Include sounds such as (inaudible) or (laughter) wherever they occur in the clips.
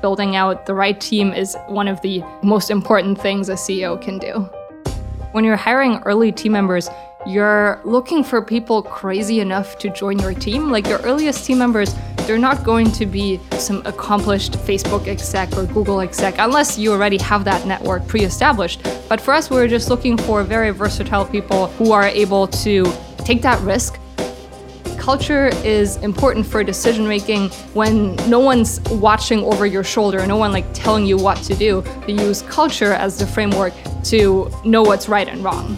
building out the right team is one of the most important things a CEO can do. When you're hiring early team members, you're looking for people crazy enough to join your team. Like your earliest team members, they're not going to be some accomplished Facebook exec or Google exec unless you already have that network pre established. But for us, we we're just looking for very versatile people who are able to take that risk. Culture is important for decision making when no one's watching over your shoulder, no one like telling you what to do. We use culture as the framework to know what's right and wrong.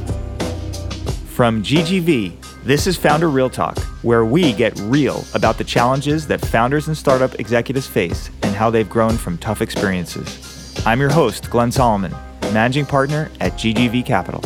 From GGV, this is Founder Real Talk, where we get real about the challenges that founders and startup executives face and how they've grown from tough experiences. I'm your host, Glenn Solomon, managing partner at GGV Capital.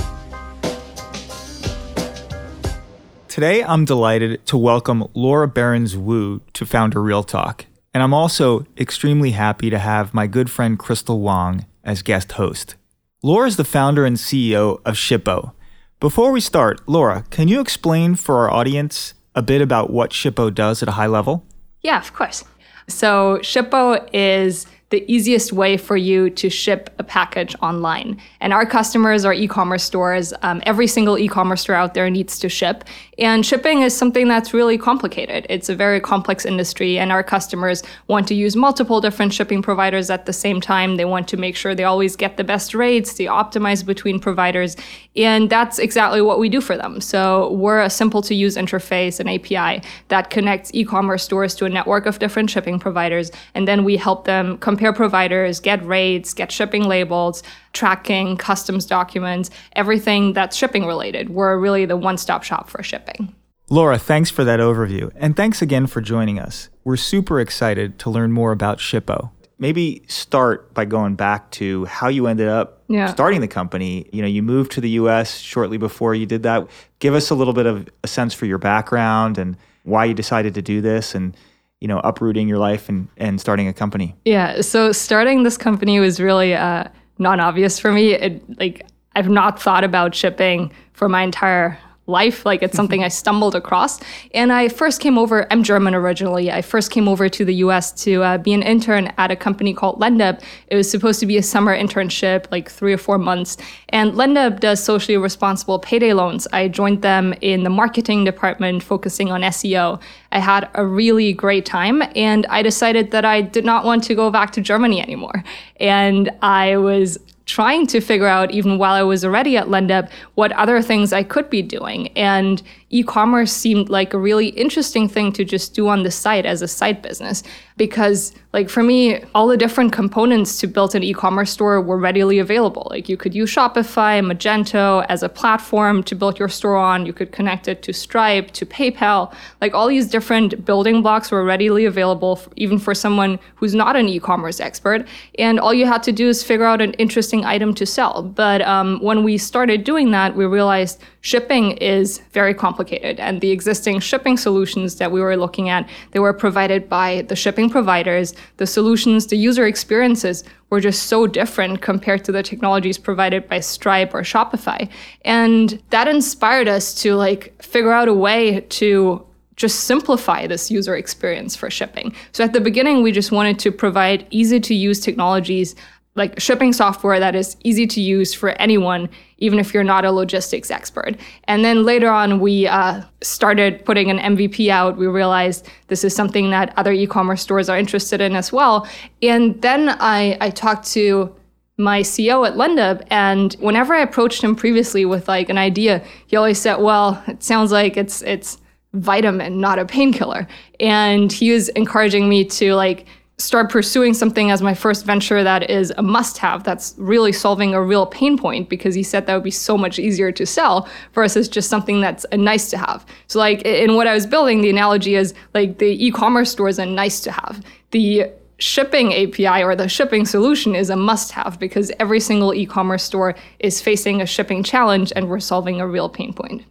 Today, I'm delighted to welcome Laura Behrens Wu to Founder Real Talk. And I'm also extremely happy to have my good friend Crystal Wong as guest host. Laura is the founder and CEO of Shippo, before we start, Laura, can you explain for our audience a bit about what Shippo does at a high level? Yeah, of course. So, Shippo is the easiest way for you to ship a package online. And our customers are e commerce stores. Um, every single e commerce store out there needs to ship. And shipping is something that's really complicated. It's a very complex industry, and our customers want to use multiple different shipping providers at the same time. They want to make sure they always get the best rates, they optimize between providers. And that's exactly what we do for them. So we're a simple to use interface, an API that connects e commerce stores to a network of different shipping providers. And then we help them compare providers, get rates, get shipping labels, tracking, customs documents, everything that's shipping related. We're really the one stop shop for shipping. Laura, thanks for that overview. And thanks again for joining us. We're super excited to learn more about Shippo. Maybe start by going back to how you ended up yeah. starting the company. You know, you moved to the US shortly before you did that. Give us a little bit of a sense for your background and why you decided to do this and you know uprooting your life and, and starting a company yeah so starting this company was really uh, not obvious for me. It, like I've not thought about shipping for my entire life. Like it's something I stumbled across. And I first came over, I'm German originally. I first came over to the US to uh, be an intern at a company called LendUp. It was supposed to be a summer internship, like three or four months. And LendUp does socially responsible payday loans. I joined them in the marketing department, focusing on SEO. I had a really great time and I decided that I did not want to go back to Germany anymore. And I was trying to figure out, even while I was already at LendUp, what other things I could be doing. And e-commerce seemed like a really interesting thing to just do on the site as a side business because like for me all the different components to build an e-commerce store were readily available. Like you could use shopify magento as a platform to build your store on. You could connect it to stripe to paypal. Like all these different building blocks were readily available for, even for someone who's not an e-commerce expert. And all you had to do is figure out an interesting item to sell. But um, when we started doing that we realized shipping is very complicated and the existing shipping solutions that we were looking at they were provided by the shipping providers the solutions the user experiences were just so different compared to the technologies provided by stripe or shopify and that inspired us to like figure out a way to just simplify this user experience for shipping. So at the beginning, we just wanted to provide easy to use technologies like shipping software that is easy to use for anyone, even if you're not a logistics expert. And then later on, we uh, started putting an MVP out. We realized this is something that other e commerce stores are interested in as well. And then I, I talked to my CEO at LendUp, and whenever I approached him previously with like an idea, he always said, "Well, it sounds like it's it's vitamin, not a painkiller." And he was encouraging me to like start pursuing something as my first venture that is a must have that's really solving a real pain point because he said that would be so much easier to sell versus just something that's a nice to have so like in what i was building the analogy is like the e-commerce store is a nice to have the shipping API or the shipping solution is a must have because every single e commerce store is facing a shipping challenge and we're solving a real pain point.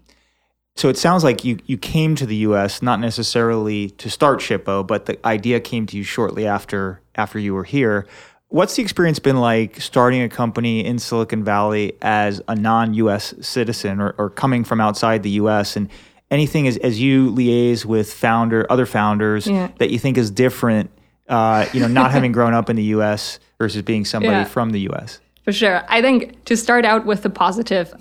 So it sounds like you, you came to the U.S. not necessarily to start Shippo, but the idea came to you shortly after after you were here. What's the experience been like starting a company in Silicon Valley as a non-U.S. citizen or, or coming from outside the U.S. and anything as, as you liaise with founder other founders yeah. that you think is different uh, you know, not having (laughs) grown up in the U.S. versus being somebody yeah. from the U.S. For sure. I think to start out with the positive,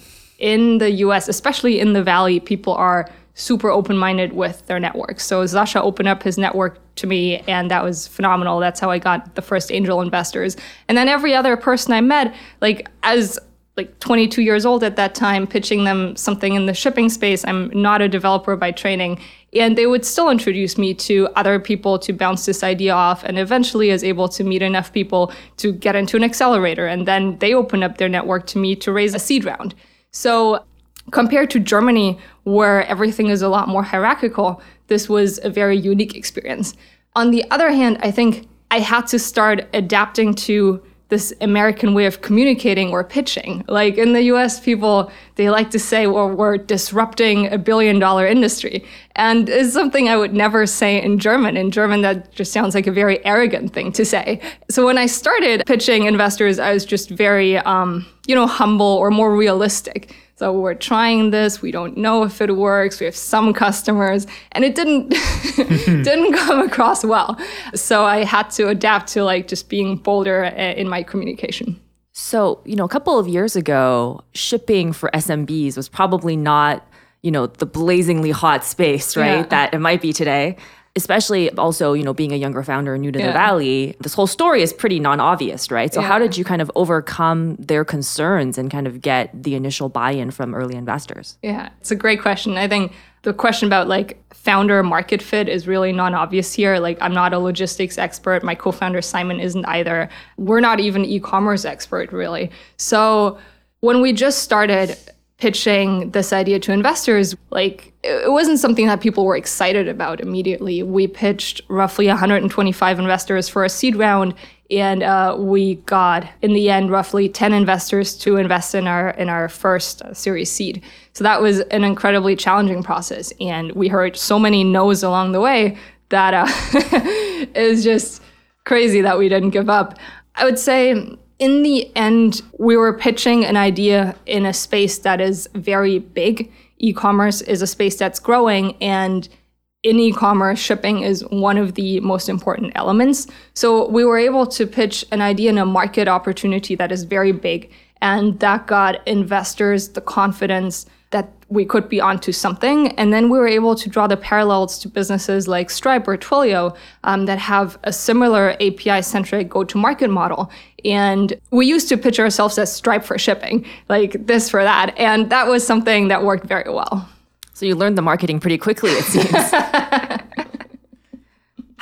in the US, especially in the Valley, people are super open minded with their networks. So Sasha opened up his network to me, and that was phenomenal. That's how I got the first angel investors. And then every other person I met, like as like 22 years old at that time, pitching them something in the shipping space. I'm not a developer by training. And they would still introduce me to other people to bounce this idea off. And eventually, is able to meet enough people to get into an accelerator. And then they open up their network to me to raise a seed round. So compared to Germany, where everything is a lot more hierarchical, this was a very unique experience. On the other hand, I think I had to start adapting to this American way of communicating or pitching. Like in the US, people, they like to say, well, we're disrupting a billion dollar industry. And it's something I would never say in German. In German, that just sounds like a very arrogant thing to say. So when I started pitching investors, I was just very, um, you know, humble or more realistic. So we're trying this. We don't know if it works. We have some customers, and it didn't (laughs) (laughs) didn't come across well. So I had to adapt to like just being bolder uh, in my communication. So you know, a couple of years ago, shipping for SMBs was probably not you know the blazingly hot space, right? Yeah. That it might be today especially also you know being a younger founder new to yeah. the valley this whole story is pretty non-obvious right? So yeah. how did you kind of overcome their concerns and kind of get the initial buy-in from early investors? Yeah it's a great question. I think the question about like founder market fit is really non-obvious here. Like i'm not a logistics expert. My co-founder simon isn't either. We're not even e-commerce expert really. So when we just started pitching this idea to investors, like it wasn't something that people were excited about immediately. We pitched roughly 125 investors for a seed round, and uh, we got in the end roughly 10 investors to invest in our in our first uh, Series seed. So that was an incredibly challenging process, and we heard so many no's along the way that uh, (laughs) it was just crazy that we didn't give up. I would say in the end, we were pitching an idea in a space that is very big. E commerce is a space that's growing, and in e commerce, shipping is one of the most important elements. So we were able to pitch an idea in a market opportunity that is very big, and that got investors the confidence that we could be onto something. And then we were able to draw the parallels to businesses like Stripe or Twilio um, that have a similar API centric go to market model. And we used to pitch ourselves as Stripe for shipping, like this for that. And that was something that worked very well. So you learned the marketing pretty quickly, it seems. (laughs)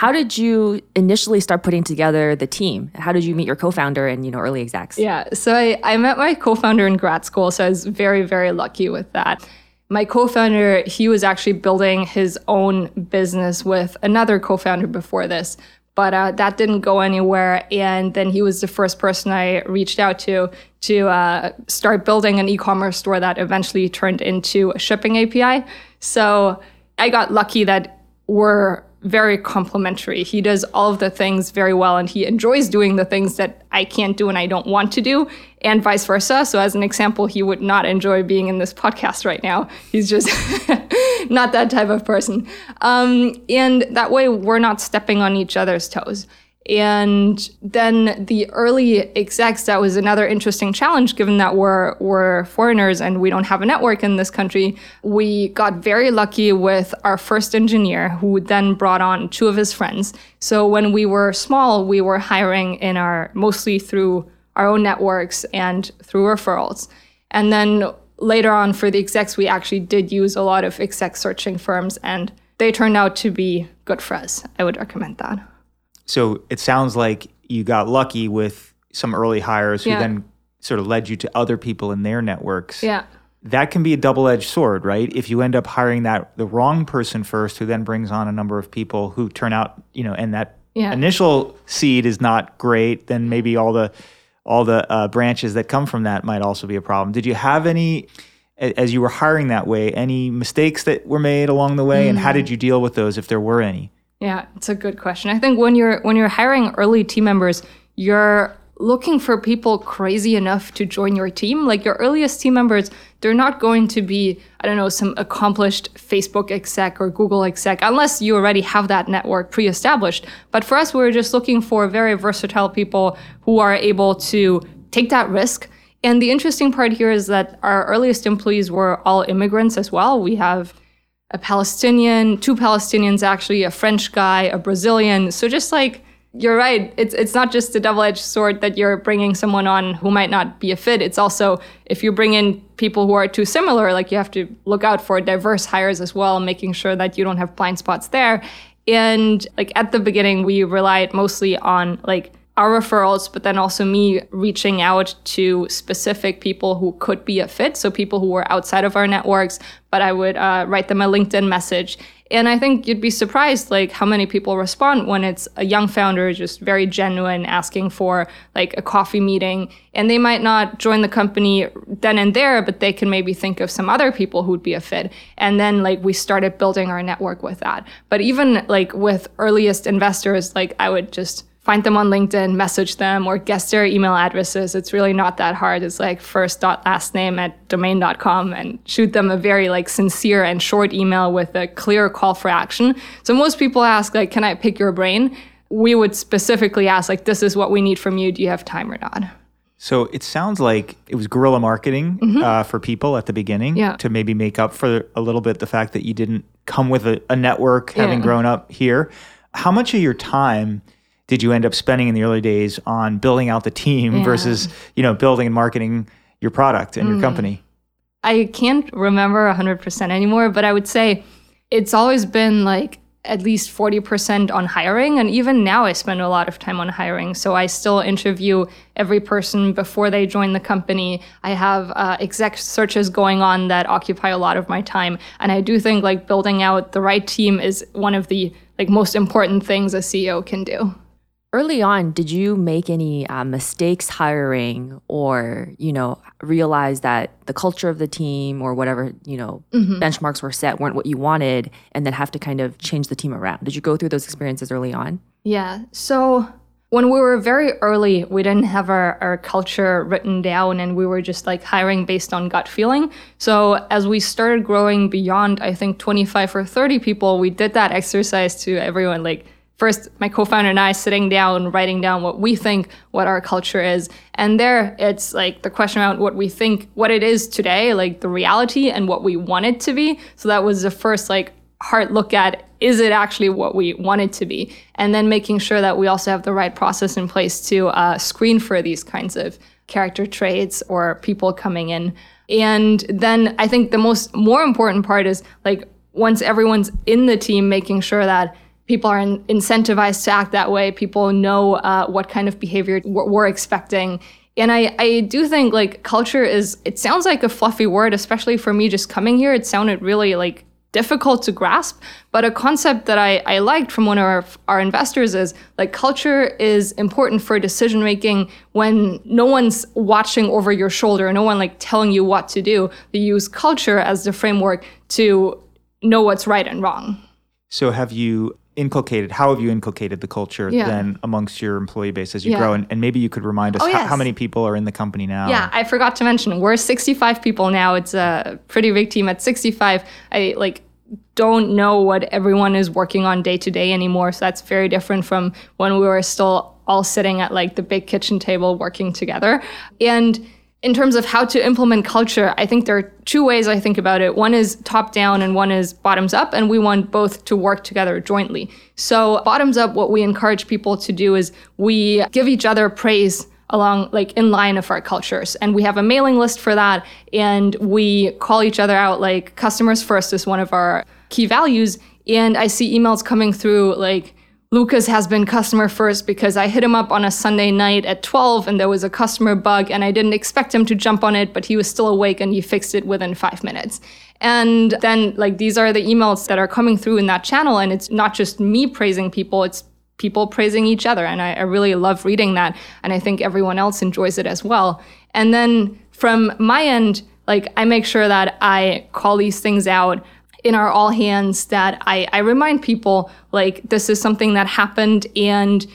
How did you initially start putting together the team? How did you meet your co-founder and you know early execs? Yeah, so I, I met my co-founder in grad school, so I was very very lucky with that. My co-founder, he was actually building his own business with another co-founder before this, but uh, that didn't go anywhere. And then he was the first person I reached out to to uh, start building an e-commerce store that eventually turned into a shipping API. So I got lucky that we're very complementary. He does all of the things very well and he enjoys doing the things that I can't do and I don't want to do, and vice versa. So, as an example, he would not enjoy being in this podcast right now. He's just (laughs) not that type of person. Um, and that way, we're not stepping on each other's toes. And then the early execs, that was another interesting challenge given that we're, we're foreigners and we don't have a network in this country. We got very lucky with our first engineer who then brought on two of his friends. So when we were small, we were hiring in our mostly through our own networks and through referrals. And then later on for the execs, we actually did use a lot of exec searching firms and they turned out to be good for us. I would recommend that. So it sounds like you got lucky with some early hires who yeah. then sort of led you to other people in their networks. Yeah. That can be a double-edged sword, right? If you end up hiring that the wrong person first who then brings on a number of people who turn out, you know, and that yeah. initial seed is not great, then maybe all the all the uh, branches that come from that might also be a problem. Did you have any as you were hiring that way, any mistakes that were made along the way, mm. and how did you deal with those if there were any? Yeah, it's a good question. I think when you're when you're hiring early team members, you're looking for people crazy enough to join your team. Like your earliest team members, they're not going to be, I don't know, some accomplished Facebook exec or Google exec, unless you already have that network pre established. But for us, we we're just looking for very versatile people who are able to take that risk. And the interesting part here is that our earliest employees were all immigrants as well. We have a Palestinian, two Palestinians actually, a French guy, a Brazilian. So just like you're right. It's it's not just a double-edged sword that you're bringing someone on who might not be a fit. It's also if you bring in people who are too similar, like you have to look out for diverse hires as well, making sure that you don't have blind spots there. And like at the beginning, we relied mostly on like our referrals, but then also me reaching out to specific people who could be a fit. So people who were outside of our networks, but I would uh, write them a LinkedIn message and I think you'd be surprised like how many people respond when it's a young founder just very genuine asking for like a coffee meeting and they might not join the company then and there but they can maybe think of some other people who'd be a fit and then like we started building our network with that. But even like with earliest investors like I would just find them on LinkedIn, message them, or guess their email addresses. It's really not that hard. It's like first dot last name at domain.com and shoot them a very like sincere and short email with a clear call for action. So most people ask like, can I pick your brain? We would specifically ask like, this is what we need from you. Do you have time or not? So it sounds like it was guerrilla marketing mm-hmm. uh, for people at the beginning yeah. to maybe make up for a little bit the fact that you didn't come with a, a network having yeah. grown up here. How much of your time did you end up spending in the early days on building out the team yeah. versus you know building and marketing your product and mm. your company i can't remember 100% anymore but i would say it's always been like at least 40% on hiring and even now i spend a lot of time on hiring so i still interview every person before they join the company i have uh, exec searches going on that occupy a lot of my time and i do think like building out the right team is one of the like most important things a ceo can do early on did you make any uh, mistakes hiring or you know realize that the culture of the team or whatever you know mm-hmm. benchmarks were set weren't what you wanted and then have to kind of change the team around? Did you go through those experiences early on? Yeah. So when we were very early we didn't have our, our culture written down and we were just like hiring based on gut feeling. So as we started growing beyond i think 25 or 30 people we did that exercise to everyone like first my co-founder and I sitting down writing down what we think what our culture is. And there it's like the question about what we think what it is today like the reality and what we want it to be. So that was the first like hard look at is it actually what we want it to be? And then making sure that we also have the right process in place to uh, screen for these kinds of character traits or people coming in. And then i think the most more important part is like once everyone's in the team making sure that people are in, incentivized to act that way. People know uh, what kind of behavior we're, expecting. And I, I do think like culture is, it sounds like a fluffy word, especially for me just coming here. It sounded really like difficult to grasp. But a concept that I, I liked from one of our, our investors is like culture is important for decision making when no one's watching over your shoulder, no one like telling you what to do. They use culture as the framework to know what's right and wrong. So have you inculcated how have you inculcated the culture yeah. then amongst your employee base as you yeah. grow and, and, maybe you could remind us oh, yes. how, how, many people are in the company now yeah i forgot to mention we're 65 people now it's a pretty big team at 65 i like don't know what everyone is working on day to day anymore so that's very different from when we were still all sitting at like the big kitchen table working together and in terms of how to implement culture, I think there are two ways I think about it. One is top down and one is bottoms up, and we want both to work together jointly. So, bottoms up, what we encourage people to do is we give each other praise along like in line of our cultures and we have a mailing list for that and we call each other out like customers first is one of our key values and i see emails coming through like Lucas has been customer first because I hit him up on a Sunday night at 12 and there was a customer bug and I didn't expect him to jump on it, but he was still awake and he fixed it within five minutes. And then, like, these are the emails that are coming through in that channel. And it's not just me praising people, it's people praising each other. And I, I really love reading that. And I think everyone else enjoys it as well. And then from my end, like, I make sure that I call these things out in our all hands that I, I remind people like this is something that happened and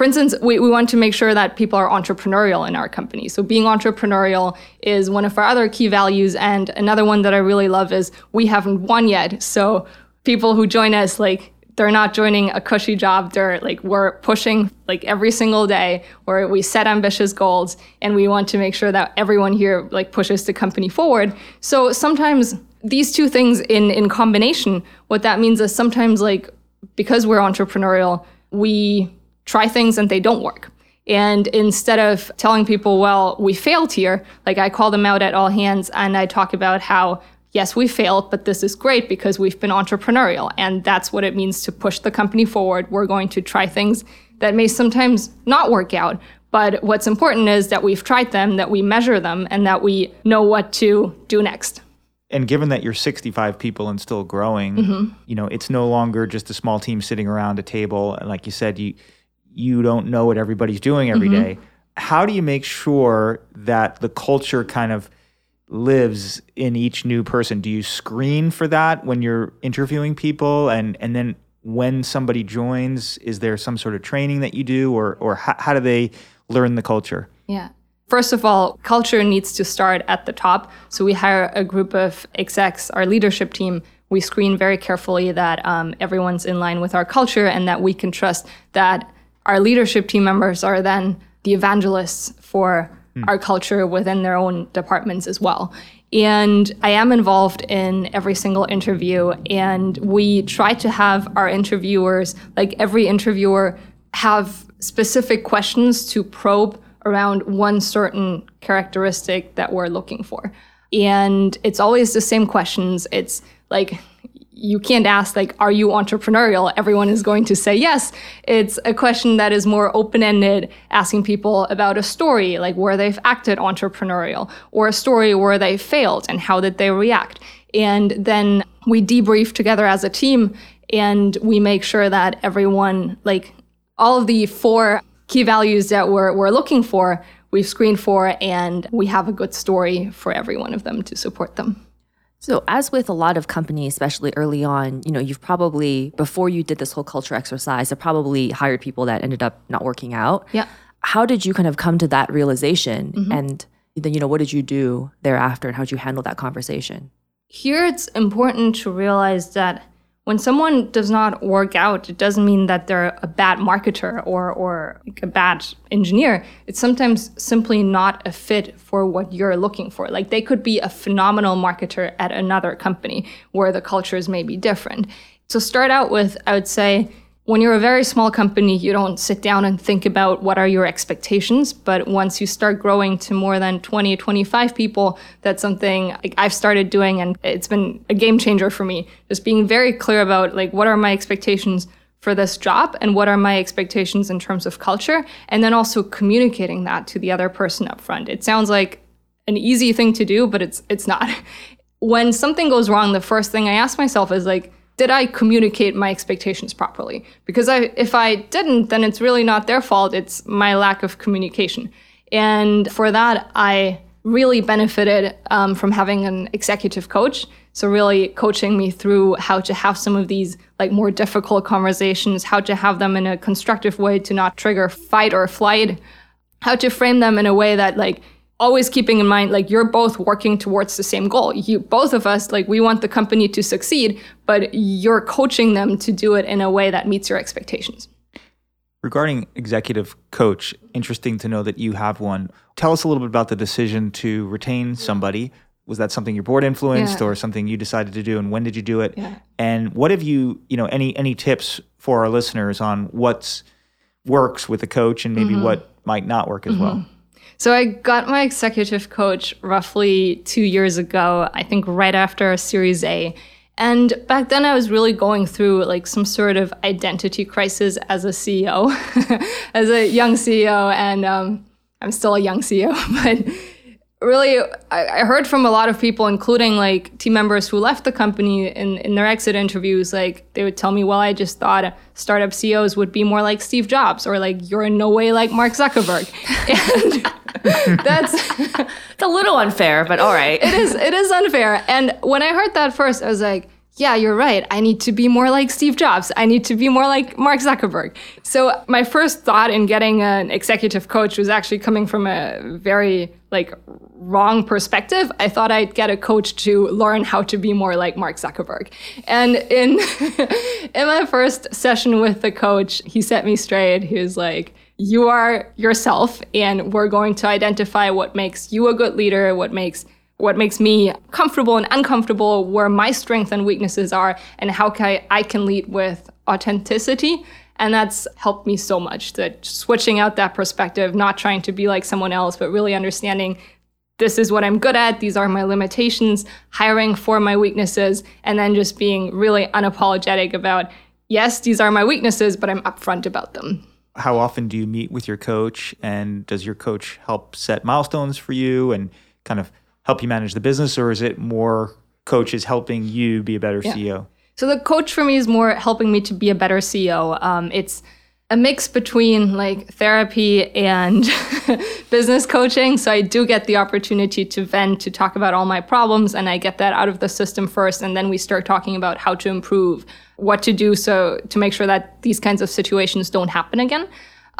for instance, we, we want to make sure that people are entrepreneurial in our company. So being entrepreneurial is one of our other key values. And another one that I really love is we haven't won yet. So people who join us, like, they're not joining a cushy job. They're like, we're pushing like every single day where we set ambitious goals and we want to make sure that everyone here like pushes the company forward. So sometimes these two things in, in combination, what that means is sometimes like, because we're entrepreneurial, we try things and they don't work. And instead of telling people, well, we failed here, like I call them out at all hands and I talk about how, yes, we failed, but this is great because we've been entrepreneurial. And that's what it means to push the company forward. We're going to try things that may sometimes not work out. But what's important is that we've tried them, that we measure them, and that we know what to do next and given that you're 65 people and still growing, mm-hmm. you know, it's no longer just a small team sitting around a table. And like you said, you you don't know what everybody's doing every mm-hmm. day. How do you make sure that the culture kind of lives in each new person? Do you screen for that when you're interviewing people and and then when somebody joins, is there some sort of training that you do or or how, how do they learn the culture? Yeah. First of all, culture needs to start at the top. So we hire a group of execs, our leadership team. We screen very carefully that um, everyone's in line with our culture and that we can trust that our leadership team members are then the evangelists for mm. our culture within their own departments as well. And I am involved in every single interview, and we try to have our interviewers, like every interviewer, have specific questions to probe around one certain characteristic that we're looking for. And it's always the same questions. It's like, you can't ask like are you entrepreneurial everyone is going to say yes it's a question that is more open-ended asking people about a story like where they've acted entrepreneurial or a story where they failed and how did they react and then we debrief together as a team and we make sure that everyone like all of the four key values that we're, we're looking for we've screened for and we have a good story for every one of them to support them so, as with a lot of companies, especially early on, you know, you've probably before you did this whole culture exercise, have probably hired people that ended up not working out. Yeah. How did you kind of come to that realization, mm-hmm. and then you know, what did you do thereafter, and how did you handle that conversation? Here, it's important to realize that when someone does not work out, it doesn't mean that they're a bad marketer or, or like a bad engineer. It's sometimes simply not a fit for what you're looking for. Like they could be a phenomenal marketer at another company where the cultures may be different. So start out with, I would say, when you're a very small company, you don't sit down and think about what are your expectations. But once you start growing to more than 20, 25 people, that's something I've started doing. And it's been a game changer for me. Just being very clear about like, what are my expectations for this job and what are my expectations in terms of culture? And then also communicating that to the other person up front. It sounds like an easy thing to do, but it's, it's not. (laughs) when something goes wrong, the first thing I ask myself is like, did I communicate my expectations properly? Because I, if I didn't, then it's really not their fault. It's my lack of communication. And for that, I really benefited um, from having an executive coach. So really coaching me through how to have some of these like more difficult conversations, how to have them in a constructive way to not trigger fight or flight, how to frame them in a way that like always keeping in mind like you're both working towards the same goal you both of us like we want the company to succeed but you're coaching them to do it in a way that meets your expectations regarding executive coach interesting to know that you have one tell us a little bit about the decision to retain somebody was that something your board influenced yeah. or something you decided to do and when did you do it yeah. and what have you you know any any tips for our listeners on what's works with a coach and maybe mm-hmm. what might not work as mm-hmm. well so I got my executive coach roughly two years ago, I think right after Series A. And back then I was really going through like some sort of identity crisis as a CEO, (laughs) as a young CEO. And um, I'm still a young CEO, (laughs) but really I, I, heard from a lot of people including like team members who left the company in, in their exit interviews like they would tell me well i just thought startup ceos would be more like steve jobs or like you're in no way like mark zuckerberg. (laughs) And (laughs) that's it's a little unfair but all right. It is it is unfair. And when i heard that first i was like yeah, you're right. I need to be more like Steve Jobs. I need to be more like Mark Zuckerberg. So my first thought in getting an executive coach was actually coming from a very like wrong perspective. I thought I'd get a coach to learn how to be more like Mark Zuckerberg. And in (laughs) in my first session with the coach, he set me straight. He was like, "You are yourself and we're going to identify what makes you a good leader, what makes what makes me comfortable and uncomfortable, where my strengths and weaknesses are, and how I, I can lead with authenticity. And that's helped me so much that switching out that perspective, not trying to be like someone else, but really understanding this is what I'm good at, these are my limitations, hiring for my weaknesses, and then just being really unapologetic about, yes, these are my weaknesses, but I'm upfront about them. How often do you meet with your coach? And does your coach help set milestones for you and kind of help you manage the business, or is it more coaches helping you be a better yeah. CEO? So the coach for me is more helping me to be a better CEO. Um, it's a mix between like therapy and (laughs) business coaching. So I do get the opportunity to vent, to talk about all my problems, and I get that out of the system first, and then we start talking about how to improve, what to do, so to make sure that these kinds of situations don't happen again.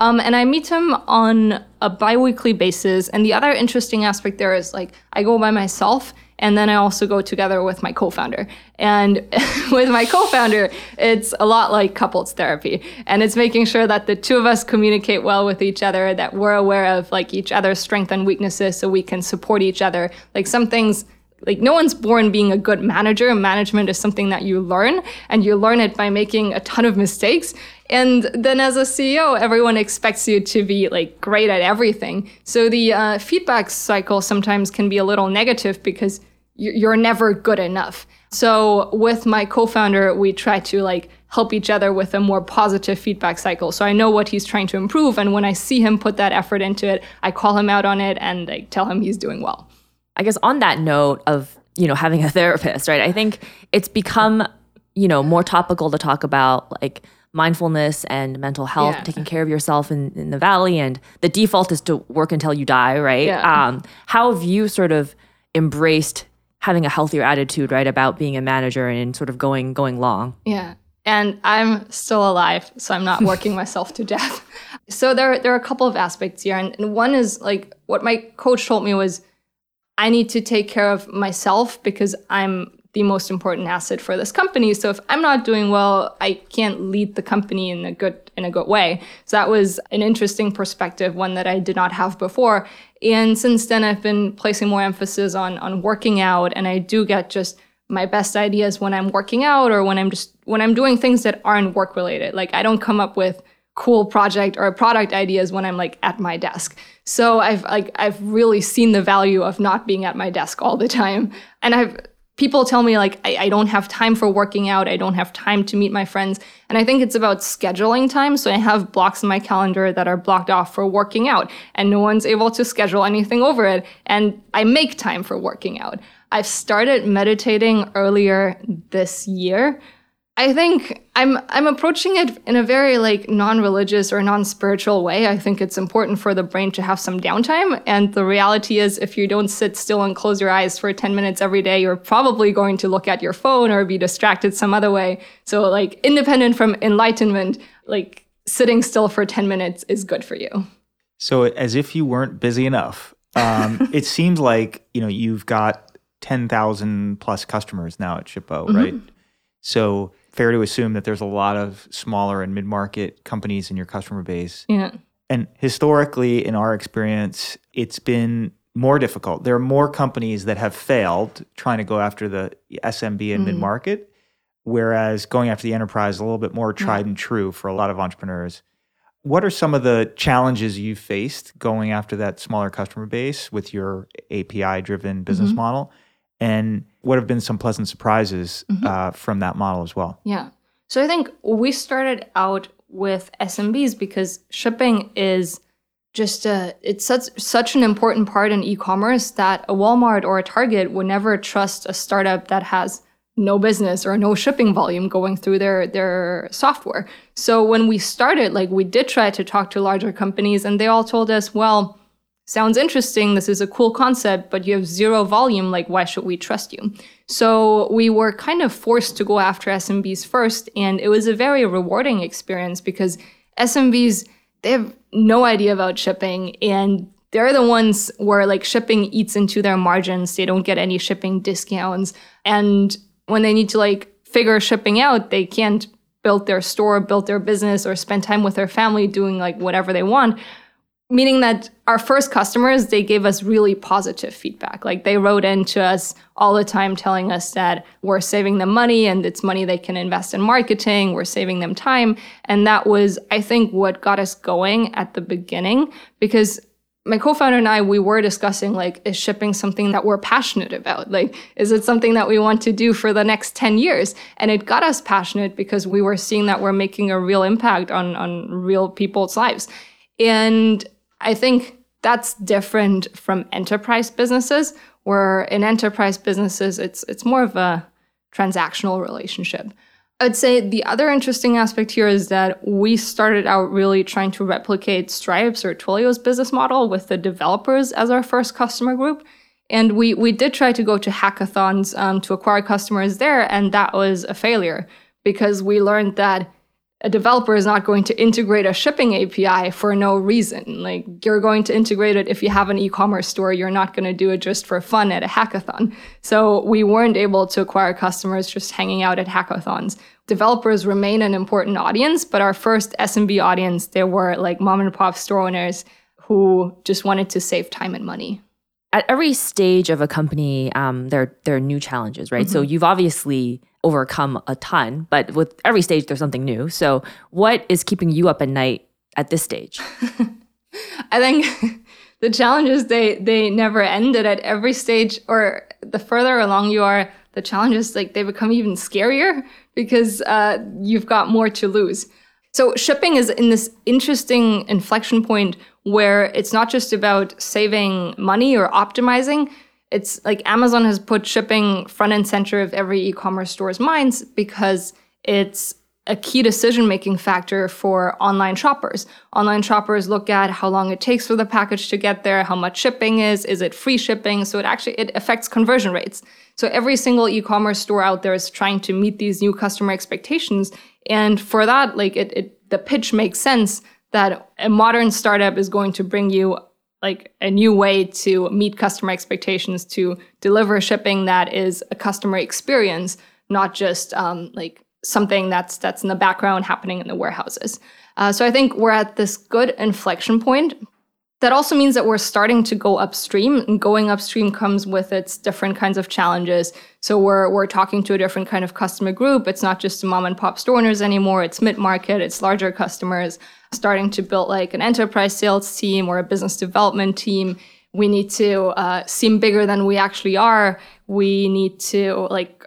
Um, and I meet him on a biweekly basis. And the other interesting aspect there is like I go by myself and then I also go together with my co-founder. And (laughs) with my co-founder, it's a lot like couples therapy. And it's making sure that the two of us communicate well with each other, that we're aware of like each other's strengths and weaknesses so we can support each other. Like some things like no one's born being a good manager. Management is something that you learn and you learn it by making a ton of mistakes. And then as a CEO, everyone expects you to be like great at everything. So the uh, feedback cycle sometimes can be a little negative because you're never good enough. So with my co-founder, we try to like help each other with a more positive feedback cycle. So I know what he's trying to improve. And when I see him put that effort into it, I call him out on it and like tell him he's doing well. I guess on that note of, you know, having a (laughs) therapist, right? I think it's become, you know, more topical to talk about like mindfulness and mental health, yeah. taking care of yourself in, in the valley. And the default is to work until you die, right? Yeah. Um, how have you sort of embraced having a healthier attitude, right, about being a manager and sort of going going long? Yeah. And I'm still alive, so I'm not (laughs) working myself to death. So there, there are a couple of aspects here. And, and one is like what my coach told me was I need to take care of myself because I'm the most important asset for this company. So if I'm not doing well, I can't lead the company in a good in a good way. So that was an interesting perspective, one that I did not have before. And since then I've been placing more emphasis on on working out and I do get just my best ideas when I'm working out or when I'm just when I'm doing things that aren't work related. Like I don't come up with cool project or product ideas when I'm like at my desk. So I've like I've really seen the value of not being at my desk all the time. And I've people tell me like I, I, don't have time for working out. I don't have time to meet my friends. And i think it's about scheduling time. So i have blocks in my calendar that are blocked off for working out and no one's able to schedule anything over it. And i make time for working out. I've started meditating earlier this year I think I'm I'm approaching it in a very like non-religious or non-spiritual way. I think it's important for the brain to have some downtime and the reality is if you don't sit still and close your eyes for 10 minutes every day, you're probably going to look at your phone or be distracted some other way. So like independent from enlightenment, like sitting still for 10 minutes is good for you. So as if you weren't busy enough. Um, (laughs) it seems like, you know, you've got 10,000 plus customers now at Shippo, mm-hmm. right? So fair to assume that there's a lot of smaller and mid-market companies in your customer base. Yeah. And historically, in our experience, it's been more difficult. There are more companies that have failed trying to go after the SMB and mm-hmm. mid market, whereas going after the enterprise is a little bit more tried and true for a lot of entrepreneurs. What are some of the challenges you faced going after that smaller customer base with your API driven business mm-hmm. model? And what have been some pleasant surprises mm-hmm. uh, from that model as well? Yeah. So I think we started out with SMBs because shipping is just a, it's such such an important part in e-commerce that a Walmart or a Target would never trust a startup that has no business or no shipping volume going through their their software. So when we started, like we did try to talk to larger companies and they all told us, well, sounds interesting. This is a cool concept, but you have zero volume. Like, why should we trust you? So we were kind of forced to go after SMBs first. And it was a very rewarding experience because SMBs, they have no idea about shipping and they're the ones where like shipping eats into their margins. They don't get any shipping discounts. And when they need to like figure shipping out, they can't build their store, build their business, or spend time with their family doing like whatever they want meaning that our first customers they gave us really positive feedback like they wrote in to us all the time telling us that we're saving them money and it's money they can invest in marketing we're saving them time and that was i think what got us going at the beginning because my co-founder and I, we were discussing like, is shipping something that we're passionate about? Like, is it something that we want to do for the next 10 years? And it got us passionate because we were seeing that we're making a real impact on, on real people's lives. And I think that's different from enterprise businesses, where in enterprise businesses, it's it's more of a transactional relationship. I'd say the other interesting aspect here is that we started out really trying to replicate Stripe's or Twilio's business model with the developers as our first customer group. And we, we did try to go to hackathons um, to acquire customers there, and that was a failure because we learned that a developer is not going to integrate a shipping API for no reason. Like you're going to integrate it if you have an e-commerce store, you're not going to do it just for fun at a hackathon. So we weren't able to acquire customers just hanging out at hackathons. Developers remain an important audience, but our first SMB audience, there were like mom and pop store owners who just wanted to save time and money at every stage of a company, um, there there are new challenges, right? Mm-hmm. So you've obviously overcome a ton, but with every stage, there's something new. So, what is keeping you up at night at this stage? (laughs) I think (laughs) the challenges they they never ended at every stage, or the further along you are, the challenges like they become even scarier because uh, you've got more to lose. So shipping is in this interesting inflection point where it's not just about saving money or optimizing. It's like Amazon has put shipping front and center of every e-commerce store's minds because it's a key decision making factor for online shoppers. Online shoppers look at how long it takes for the package to get there, how much shipping is, is it free shipping? So it actually it affects conversion rates. So every single e-commerce store out there is trying to meet these new customer expectations. And for that, like it, it the pitch makes sense that a modern startup is going to bring you like a new way to meet customer expectations to deliver shipping that is a customer experience not just um, like something that's that's in the background happening in the warehouses. Uh, so i think we're at this good inflection point. That also means that we're starting to go upstream and going upstream comes with its different kinds of challenges. So we're we're talking to a different kind of customer group. It's not just mom and pop store owners anymore. It's mid-market it's larger customers. Starting to build like an enterprise sales team or a business development team. We need to uh, seem bigger than we actually are. We need to like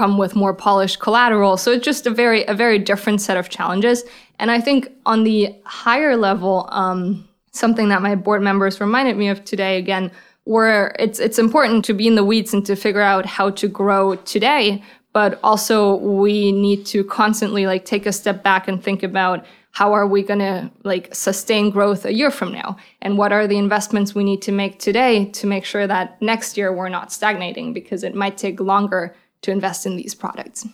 come with more polished collateral. So it's just a very a very different set of challenges. And i think on the higher level um, something that my board members reminded me of today again where it's it's important to be in the weeds and to figure out how to grow today. But also we need to constantly like take a step back and think about how are we going to like sustain growth a year from now? And what are the investments we need to make today to make sure that next year we're not stagnating? Because it might take longer to invest in these products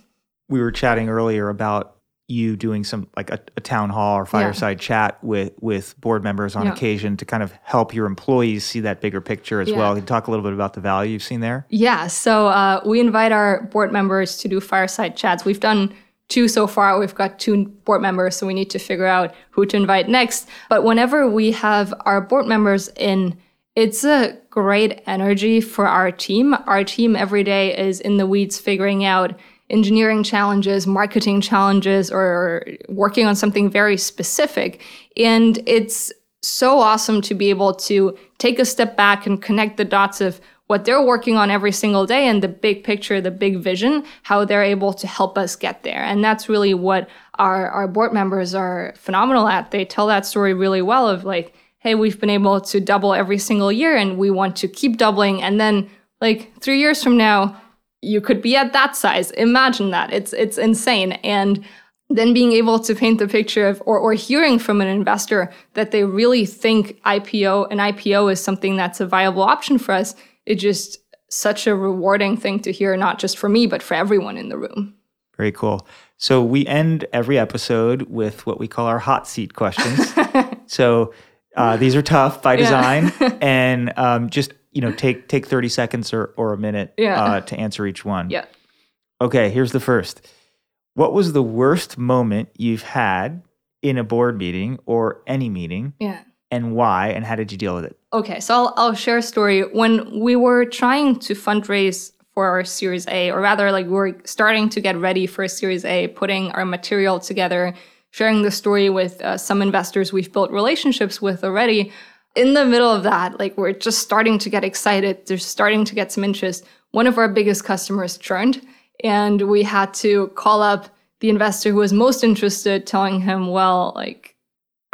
we were chatting earlier about you doing some like a, a town hall or fireside yeah. chat with with board members on yeah. occasion to kind of help your employees see that bigger picture as yeah. well. Can you talk a little bit about the value you've seen there? Yeah, so uh, we invite our board members to do fireside chats. We've done two so far. We've got two board members, so we need to figure out who to invite next. But whenever we have our board members in, it's a great energy for our team. Our team every day is in the weeds figuring out engineering challenges, marketing challenges, or working on something very specific. And it's so awesome to be able to take a step back and connect the dots of what they're working on every single day and the big picture, the big vision, how they're able to help us get there. And that's really what our, our board members are phenomenal at. They tell that story really well of like, hey, we've been able to double every single year and we want to keep doubling. And then like three years from now, you could be at that size. Imagine that. It's it's insane. And then being able to paint the picture of or, or hearing from an investor that they really think IPO an IPO is something that's a viable option for us, it just such a rewarding thing to hear, not just for me, but for everyone in the room. Very cool. So we end every episode with what we call our hot seat questions. (laughs) so uh, these are tough by design, yeah. (laughs) and um, just you know take take thirty seconds or, or a minute yeah. uh, to answer each one. Yeah. Okay. Here's the first. What was the worst moment you've had in a board meeting or any meeting? Yeah. And why? And how did you deal with it? Okay, so I'll, I'll share a story. When we were trying to fundraise for our Series A, or rather, like we we're starting to get ready for a Series A, putting our material together, sharing the story with uh, some investors we've built relationships with already. In the middle of that, like we're just starting to get excited, they're starting to get some interest. One of our biggest customers churned, and we had to call up the investor who was most interested, telling him, well, like,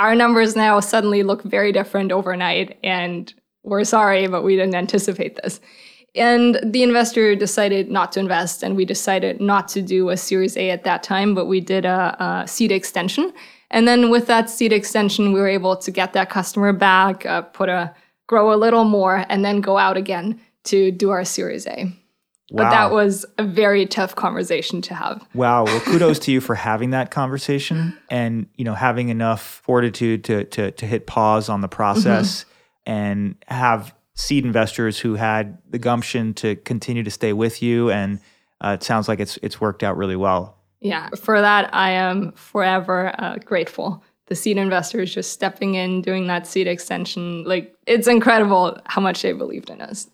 our numbers now suddenly look very different overnight, and we're sorry, but we didn't anticipate this. And the investor decided not to invest, and we decided not to do a Series A at that time, but we did a, a seed extension. And then with that seed extension, we were able to get that customer back, uh, put a grow a little more, and then go out again to do our Series A. Wow. But that was a very tough conversation to have. Wow. Well, kudos (laughs) to you for having that conversation and, you know, having enough fortitude to to to hit pause on the process mm-hmm. and have seed investors who had the gumption to continue to stay with you and uh, it sounds like it's it's worked out really well. Yeah, for that I am forever uh, grateful. The seed investors just stepping in, doing that seed extension, like it's incredible how much they believed in us.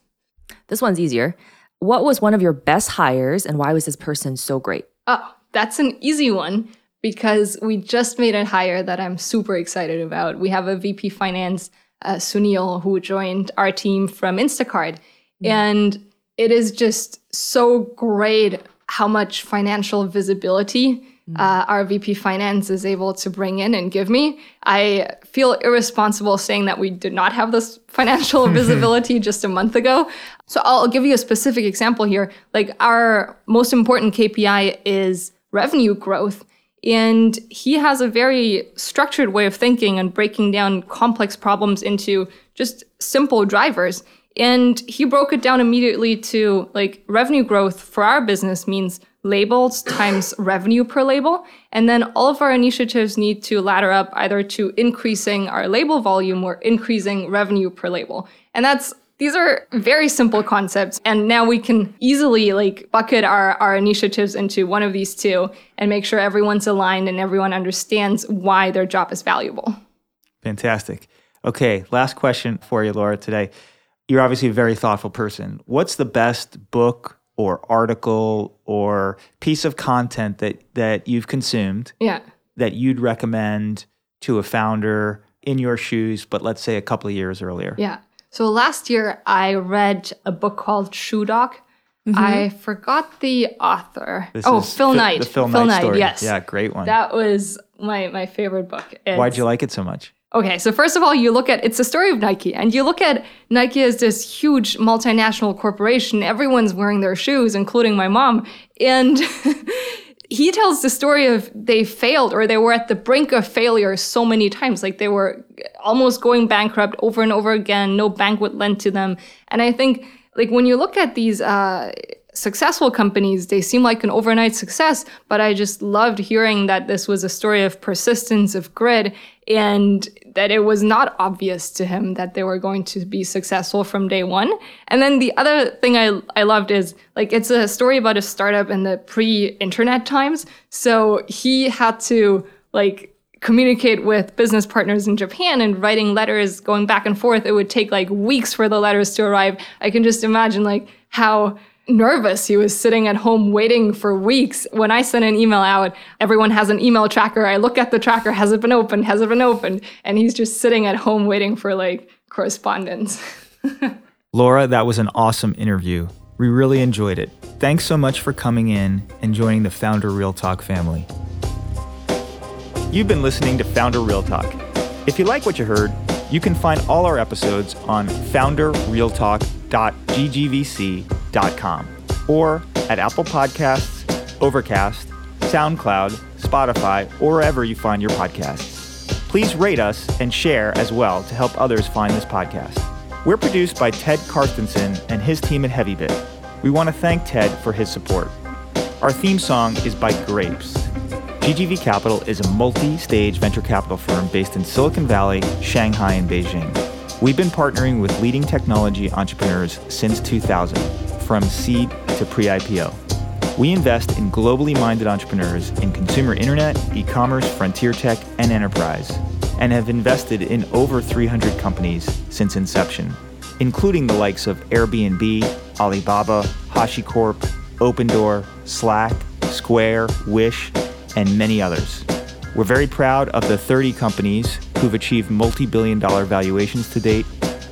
This one's easier. What was one of your best hires and why was this person so great? Oh, that's an easy one because we just made a hire that I'm super excited about. We have a VP finance, uh, Sunil, who joined our team from Instacart. Mm. And it is just so great how much financial visibility Mm. uh, our VP Finance is able to bring in and give me. I feel irresponsible saying that we did not have this (laughs) financial (laughs) visibility just a month ago. So I'll give you a specific example here. Like our most important KPI is revenue growth. And he has a very structured way of thinking and breaking down complex problems into just simple drivers. And he broke it down immediately to like revenue growth for our business means labels times (laughs) revenue per label. And then all of our initiatives need to ladder up either to increasing our label volume or increasing revenue per label. And that's these are very simple concepts and now we can easily like bucket our, our initiatives into one of these two and make sure everyone's aligned and everyone understands why their job is valuable. Fantastic. Okay last question for you laura today. You're obviously a very thoughtful person. What's the best book or article or piece of content that that you've consumed yeah. that you'd recommend to a founder in your shoes but let's say a couple of years earlier? Yeah so last year i read a book called Shoe Dog mm-hmm. i forgot the author. This oh phil knight. The phil, phil knight, knight yes. Yeah great one. That was my my favorite book. It's, why'd you like it so much? Okay, so first of all, you look at it's a story of Nike, and you look at Nike as this huge multinational corporation. Everyone's wearing their shoes, including my mom. And (laughs) he tells the story of they failed or they were at the brink of failure so many times. Like they were almost going bankrupt over and over again, no bank would lend to them. And I think like when you look at these uh, successful companies, they seem like an overnight success. But I just loved hearing that this was a story of persistence, of grit, and that it was not obvious to him that they were going to be successful from day one. And then the other thing I, I loved is like it's a story about a startup in the pre-internet times. So he had to like communicate with business partners in Japan and writing letters going back and forth. It would take like weeks for the letters to arrive. I can just imagine like how nervous. He was sitting at home waiting for weeks. When I send an email out, everyone has an email tracker. I look at the tracker. Has it been opened? Has it been opened? And he's just sitting at home waiting for like correspondence. (laughs) Laura, that was an awesome interview. We really enjoyed it. Thanks so much for coming in and joining the Founder Real Talk family. You've been listening to Founder Real Talk. If you like what you heard, you can find all our episodes on founderrealtalk.ggvc.com or at Apple Podcasts, Overcast, SoundCloud, Spotify, or wherever you find your podcasts. Please rate us and share as well to help others find this podcast. We're produced by Ted Karstensen and his team at HeavyBit. We want to thank Ted for his support. Our theme song is by Grapes. GGV Capital is a multi stage venture capital firm based in Silicon Valley, Shanghai, and Beijing. We've been partnering with leading technology entrepreneurs since 2000, from seed to pre IPO. We invest in globally minded entrepreneurs in consumer internet, e commerce, frontier tech, and enterprise and have invested in over 300 companies since inception, including the likes of Airbnb, Alibaba, HashiCorp, Opendoor, Slack, Square, Wish, and many others. We're very proud of the 30 companies who've achieved multi billion dollar valuations to date,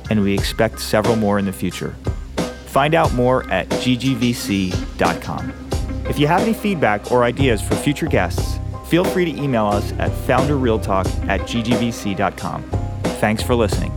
and we expect several more in the future. Find out more at ggvc.com. If you have any feedback or ideas for future guests, feel free to email us at founderrealtalk at ggvc.com. Thanks for listening.